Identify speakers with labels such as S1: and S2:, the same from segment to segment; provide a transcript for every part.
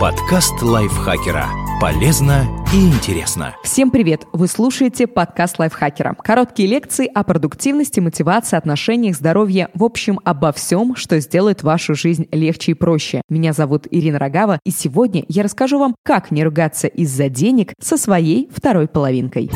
S1: Подкаст лайфхакера. Полезно и интересно.
S2: Всем привет! Вы слушаете подкаст лайфхакера. Короткие лекции о продуктивности, мотивации, отношениях, здоровье, в общем, обо всем, что сделает вашу жизнь легче и проще. Меня зовут Ирина Рогава, и сегодня я расскажу вам, как не ругаться из-за денег со своей второй половинкой.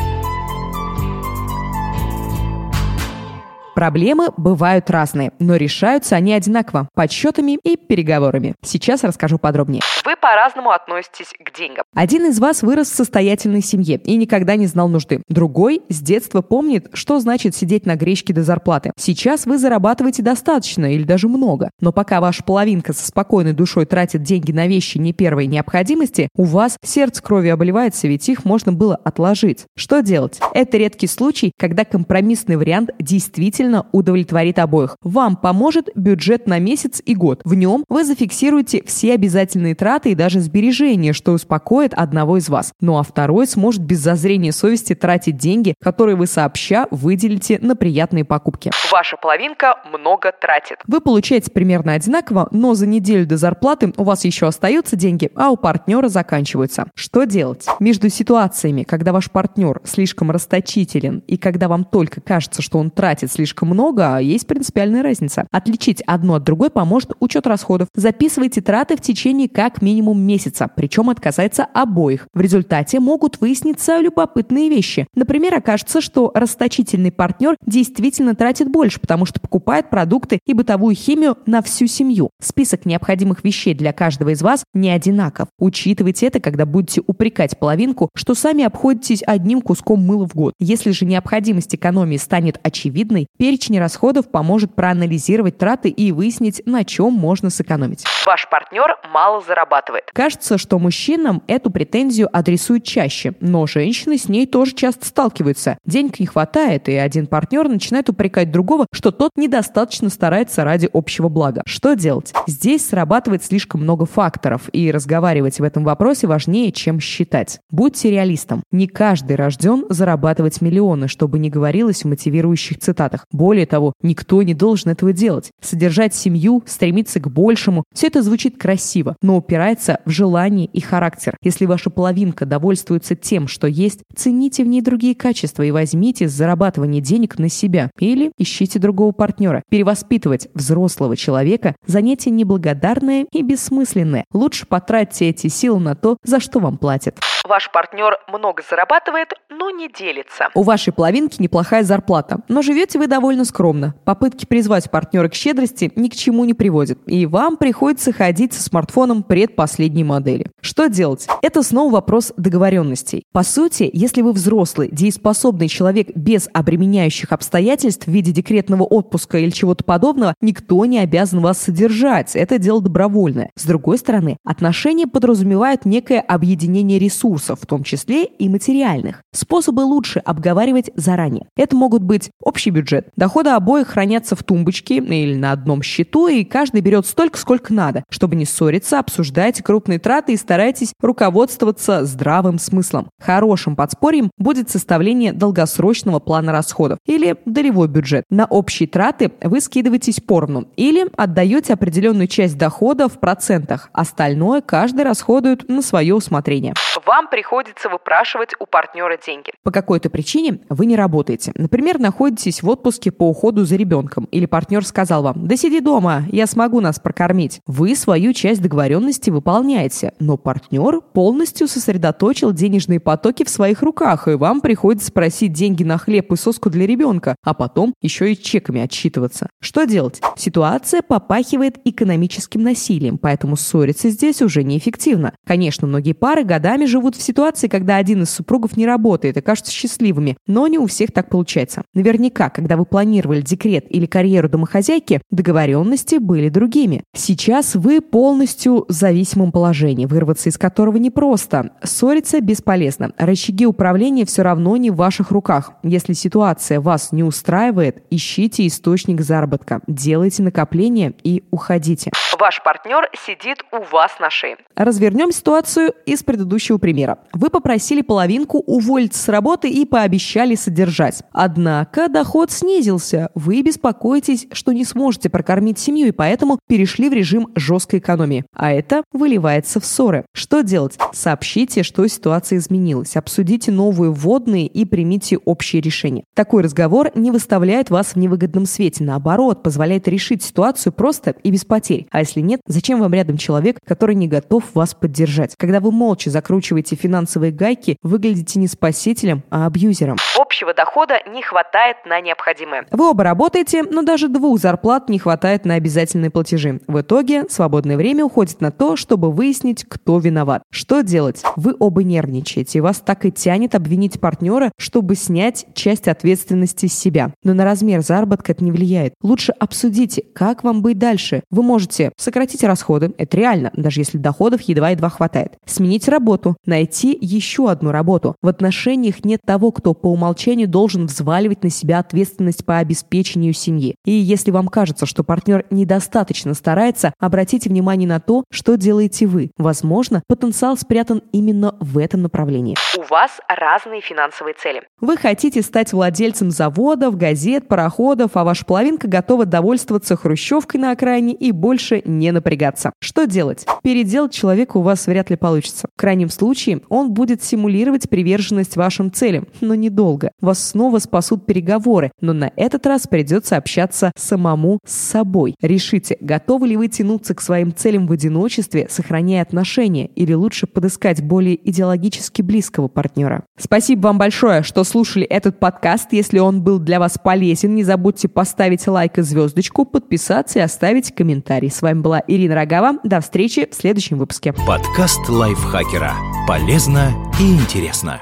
S2: Проблемы бывают разные, но решаются они одинаково – подсчетами и переговорами. Сейчас расскажу подробнее. Вы по-разному относитесь к деньгам. Один из вас вырос в состоятельной семье и никогда не знал нужды. Другой с детства помнит, что значит сидеть на гречке до зарплаты. Сейчас вы зарабатываете достаточно или даже много. Но пока ваша половинка со спокойной душой тратит деньги на вещи не первой необходимости, у вас сердце крови обливается, ведь их можно было отложить. Что делать? Это редкий случай, когда компромиссный вариант действительно действительно удовлетворит обоих. Вам поможет бюджет на месяц и год. В нем вы зафиксируете все обязательные траты и даже сбережения, что успокоит одного из вас. Ну а второй сможет без зазрения совести тратить деньги, которые вы сообща выделите на приятные покупки. Ваша половинка много тратит. Вы получаете примерно одинаково, но за неделю до зарплаты у вас еще остаются деньги, а у партнера заканчиваются. Что делать? Между ситуациями, когда ваш партнер слишком расточителен и когда вам только кажется, что он тратит слишком слишком много, а есть принципиальная разница. Отличить одно от другой поможет учет расходов. Записывайте траты в течение как минимум месяца, причем это касается обоих. В результате могут выясниться любопытные вещи. Например, окажется, что расточительный партнер действительно тратит больше, потому что покупает продукты и бытовую химию на всю семью. Список необходимых вещей для каждого из вас не одинаков. Учитывайте это, когда будете упрекать половинку, что сами обходитесь одним куском мыла в год. Если же необходимость экономии станет очевидной, Перечень расходов поможет проанализировать траты и выяснить, на чем можно сэкономить. Ваш партнер мало зарабатывает. Кажется, что мужчинам эту претензию адресуют чаще, но женщины с ней тоже часто сталкиваются. Денег не хватает, и один партнер начинает упрекать другого, что тот недостаточно старается ради общего блага. Что делать? Здесь срабатывает слишком много факторов, и разговаривать в этом вопросе важнее, чем считать. Будьте реалистом. Не каждый рожден зарабатывать миллионы, чтобы не говорилось в мотивирующих цитатах. Более того, никто не должен этого делать. Содержать семью, стремиться к большему – все это звучит красиво, но упирается в желание и характер. Если ваша половинка довольствуется тем, что есть, цените в ней другие качества и возьмите зарабатывание денег на себя. Или ищите другого партнера. Перевоспитывать взрослого человека – занятие неблагодарное и бессмысленное. Лучше потратьте эти силы на то, за что вам платят. Ваш партнер много зарабатывает, но не делится. У вашей половинки неплохая зарплата, но живете вы довольно скромно. Попытки призвать партнера к щедрости ни к чему не приводят, и вам приходится ходить со смартфоном предпоследней модели. Что делать? Это снова вопрос договоренностей. По сути, если вы взрослый, дееспособный человек без обременяющих обстоятельств в виде декретного отпуска или чего-то подобного, никто не обязан вас содержать. Это дело добровольное. С другой стороны, отношения подразумевают некое объединение ресурсов, ресурсов, в том числе и материальных. Способы лучше обговаривать заранее. Это могут быть общий бюджет. Доходы обоих хранятся в тумбочке или на одном счету, и каждый берет столько, сколько надо. Чтобы не ссориться, обсуждайте крупные траты и старайтесь руководствоваться здравым смыслом. Хорошим подспорьем будет составление долгосрочного плана расходов или долевой бюджет. На общие траты вы скидываетесь поровну или отдаете определенную часть дохода в процентах. Остальное каждый расходует на свое усмотрение. Вам вам приходится выпрашивать у партнера деньги. По какой-то причине вы не работаете. Например, находитесь в отпуске по уходу за ребенком, или партнер сказал вам «Да сиди дома, я смогу нас прокормить». Вы свою часть договоренности выполняете, но партнер полностью сосредоточил денежные потоки в своих руках, и вам приходится просить деньги на хлеб и соску для ребенка, а потом еще и чеками отчитываться. Что делать? Ситуация попахивает экономическим насилием, поэтому ссориться здесь уже неэффективно. Конечно, многие пары годами живут в ситуации, когда один из супругов не работает и кажутся счастливыми, но не у всех так получается. Наверняка, когда вы планировали декрет или карьеру домохозяйки, договоренности были другими. Сейчас вы полностью в зависимом положении, вырваться из которого непросто. Ссориться бесполезно. Рычаги управления все равно не в ваших руках. Если ситуация вас не устраивает, ищите источник заработка, делайте накопления и уходите. Ваш партнер сидит у вас на шее. Развернем ситуацию из предыдущего примера. Вы попросили половинку уволиться с работы и пообещали содержать. Однако доход снизился. Вы беспокоитесь, что не сможете прокормить семью и поэтому перешли в режим жесткой экономии. А это выливается в ссоры. Что делать? Сообщите, что ситуация изменилась. Обсудите новые вводные и примите общее решение. Такой разговор не выставляет вас в невыгодном свете. Наоборот, позволяет решить ситуацию просто и без потерь. А если нет, зачем вам рядом человек, который не готов вас поддержать? Когда вы молча закручиваете финансовые гайки, выглядите не спасителем, а абьюзером. Общего дохода не хватает на необходимое. Вы оба работаете, но даже двух зарплат не хватает на обязательные платежи. В итоге свободное время уходит на то, чтобы выяснить, кто виноват. Что делать? Вы оба нервничаете, и вас так и тянет обвинить партнера, чтобы снять часть ответственности с себя. Но на размер заработка это не влияет. Лучше обсудите, как вам быть дальше. Вы можете сократить расходы, это реально, даже если доходов едва-едва хватает. Сменить работу, найти еще одну работу. В отношениях нет того, кто по умолчанию должен взваливать на себя ответственность по обеспечению семьи. И если вам кажется, что партнер недостаточно старается, обратите внимание на то, что делаете вы. Возможно, потенциал спрятан именно в этом направлении. У вас разные финансовые цели. Вы хотите стать владельцем заводов, газет, пароходов, а ваша половинка готова довольствоваться хрущевкой на окраине и больше не напрягаться. Что делать? Переделать человека у вас вряд ли получится. В крайнем случае, он будет симулировать приверженность вашим целям, но недолго. Вас снова спасут переговоры, но на этот раз придется общаться самому с собой. Решите, готовы ли вы тянуться к своим целям в одиночестве, сохраняя отношения, или лучше подыскать более идеологически близкого партнера. Спасибо вам большое, что слушали этот подкаст. Если он был для вас полезен, не забудьте поставить лайк и звездочку, подписаться и оставить комментарий. С вами была Ирина Рогава. До встречи в следующем выпуске.
S1: Подкаст лайфхакера. Полезно и интересно.